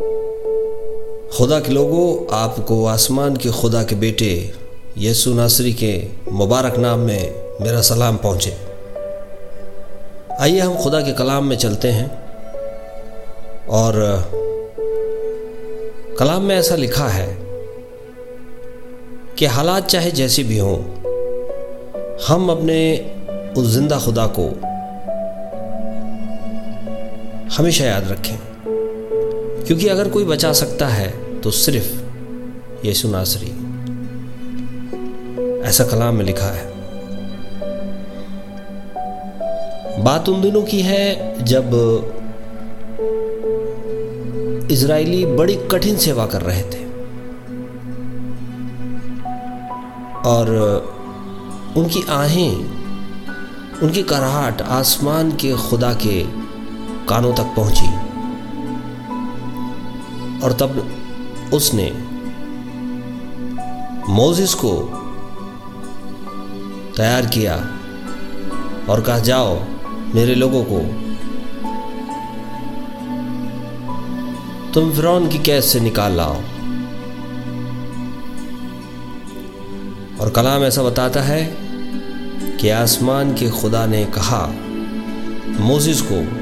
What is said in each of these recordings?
खुदा के लोगों, आपको आसमान के खुदा के बेटे यसु नासरी के मुबारक नाम में मेरा सलाम पहुँचे। आइए हम खुदा के कलाम में चलते हैं। और, कलाम में ऐसा लिखा है कि हालात चाहे जैसे भी हों, हम अपने उस ज़िंदा खुदा को हमेशा याद रखें। क्योंकि अगर कोई बचा सकता है तो सिर्फ़ यीशु नासरी। ऐसा कलाम में लिखा है। बात उन दिनों की है, जब इजरायली बड़ी कठिन सेवा कर रहे थे। और उनकी आहें, उनकी कराहट आसमान के खुदा के कानों तक पहुँची। और तब उसने मोजिस को तैयार किया और कहा, जाओ, मेरे लोगों को। तुम फिरौन की कैद से निकाल लाओ। और कलाम ऐसा बताता है कि आसमान के खुदा ने कहा, मोजिस को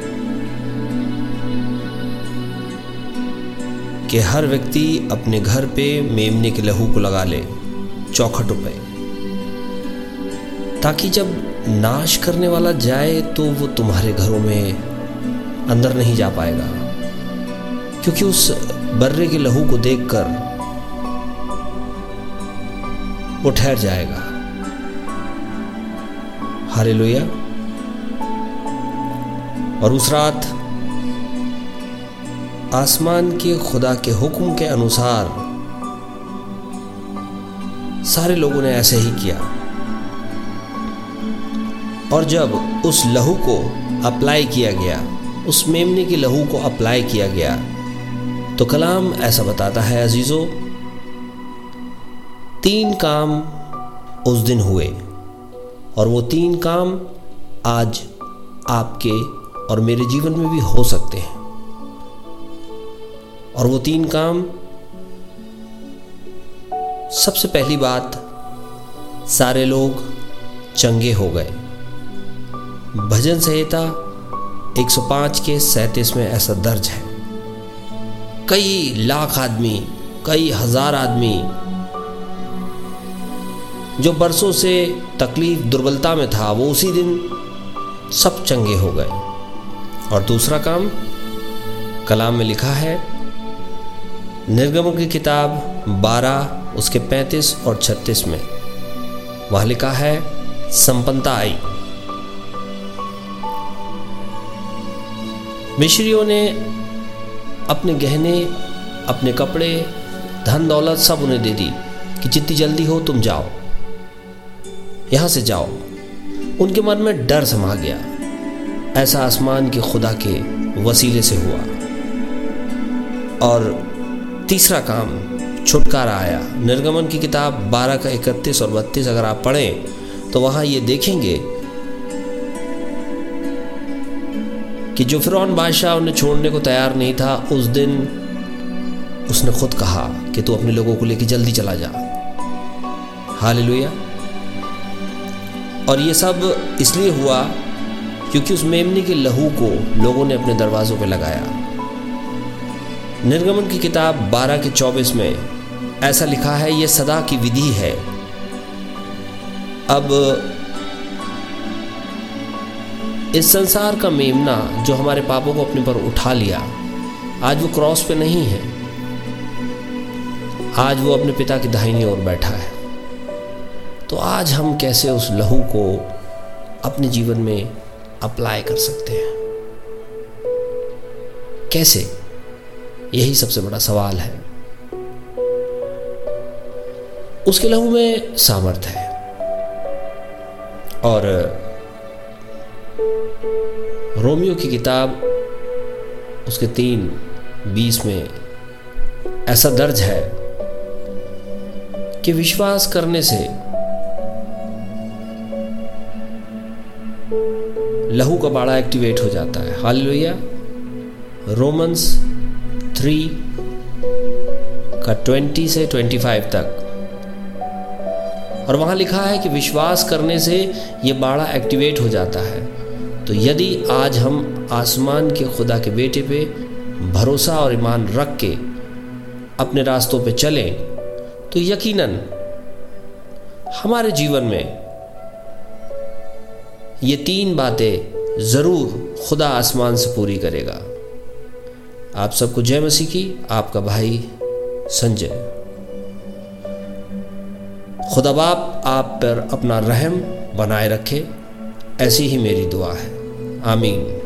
कि हर व्यक्ति अपने घर पे मेमने के लहू को लगा ले, चौखटों पे ताकि जब नाश करने वाला जाए तो वो तुम्हारे घरों में अंदर नहीं जा पाएगा। क्योंकि उस बर्रे के लहू को देखकर वो ठहर जाएगा। हारे और उस रात आसमान के खुदा के हुक्म के अनुसार सारे लोगों ने ऐसे ही किया। और जब उस लहू को अप्लाई किया गया, उस मेमने के लहू को अप्लाई किया गया तो कलाम ऐसा बताता है अजीज़ों, तीन काम उस दिन हुए और वो तीन काम आज आपके और मेरे जीवन में भी हो सकते हैं। और वो तीन काम सबसे पहली बात, सारे लोग चंगे हो गए। भजन संहिता 105 के सैतीस में ऐसा दर्ज है। कई लाख आदमी, कई हज़ार आदमी जो बरसों से तकलीफ़, दुर्बलता में था, वो उसी दिन सब चंगे हो गए। और दूसरा काम, कलाम में लिखा है निर्गमों की किताब 12 उसके 35 और 36 में। वहाँ लिखा है, संपन्नता आई। मिश्रियों ने अपने गहने, अपने कपड़े, धन दौलत सब उन्हें दे दी कि जितनी जल्दी हो तुम जाओ। यहाँ से जाओ। उनके मन में डर समा गया। ऐसा आसमान के खुदा के वसीले से हुआ। और तीसरा काम, छुटकारा आया। निर्गमन की किताब 12 का इकतीस और बत्तीस अगर आप पढ़ें तो वहाँ ये देखेंगे कि जो फिर बादशाह उन्हें छोड़ने को तैयार नहीं था, उस दिन उसने खुद कहा कि तू अपने लोगों को लेकर जल्दी चला जा। हाल और ये सब इसलिए हुआ क्योंकि उस मेमनी के लहू को लोगों ने अपने दरवाज़ों पर लगाया। निर्गमन की किताब 12 के 24 में ऐसा लिखा है, ये सदा की विधि है। अब इस संसार का मेमना जो हमारे पापों को अपने पर उठा लिया, आज वो क्रॉस पे नहीं है। आज वो अपने पिता की दाहिनी ओर बैठा है। तो आज हम कैसे उस लहू को अपने जीवन में अप्लाई कर सकते हैं? कैसे? यही सबसे बड़ा सवाल है। उसके लहू में सामर्थ्य है। और, रोमियो की किताब उसके तीन बीस में ऐसा दर्ज है कि विश्वास करने से लहू का बाड़ा एक्टिवेट हो जाता है। हाल लोहिया रोमन्स थ्री का ट्वेंटी से ट्वेंटी फाइव तक। और वहाँ लिखा है कि विश्वास करने से ये बाड़ा एक्टिवेट हो जाता है। तो यदि आज हम आसमान के खुदा के बेटे पे भरोसा और ईमान रख के अपने रास्तों पे चलें तो यकीनन हमारे जीवन में ये तीन बातें ज़रूर खुदा आसमान से पूरी करेगा। आप सबको जय मसीह की, आपका भाई संजय। खुदा बाप, आप पर अपना रहम बनाए रखे, ऐसी ही मेरी दुआ है। आमीन।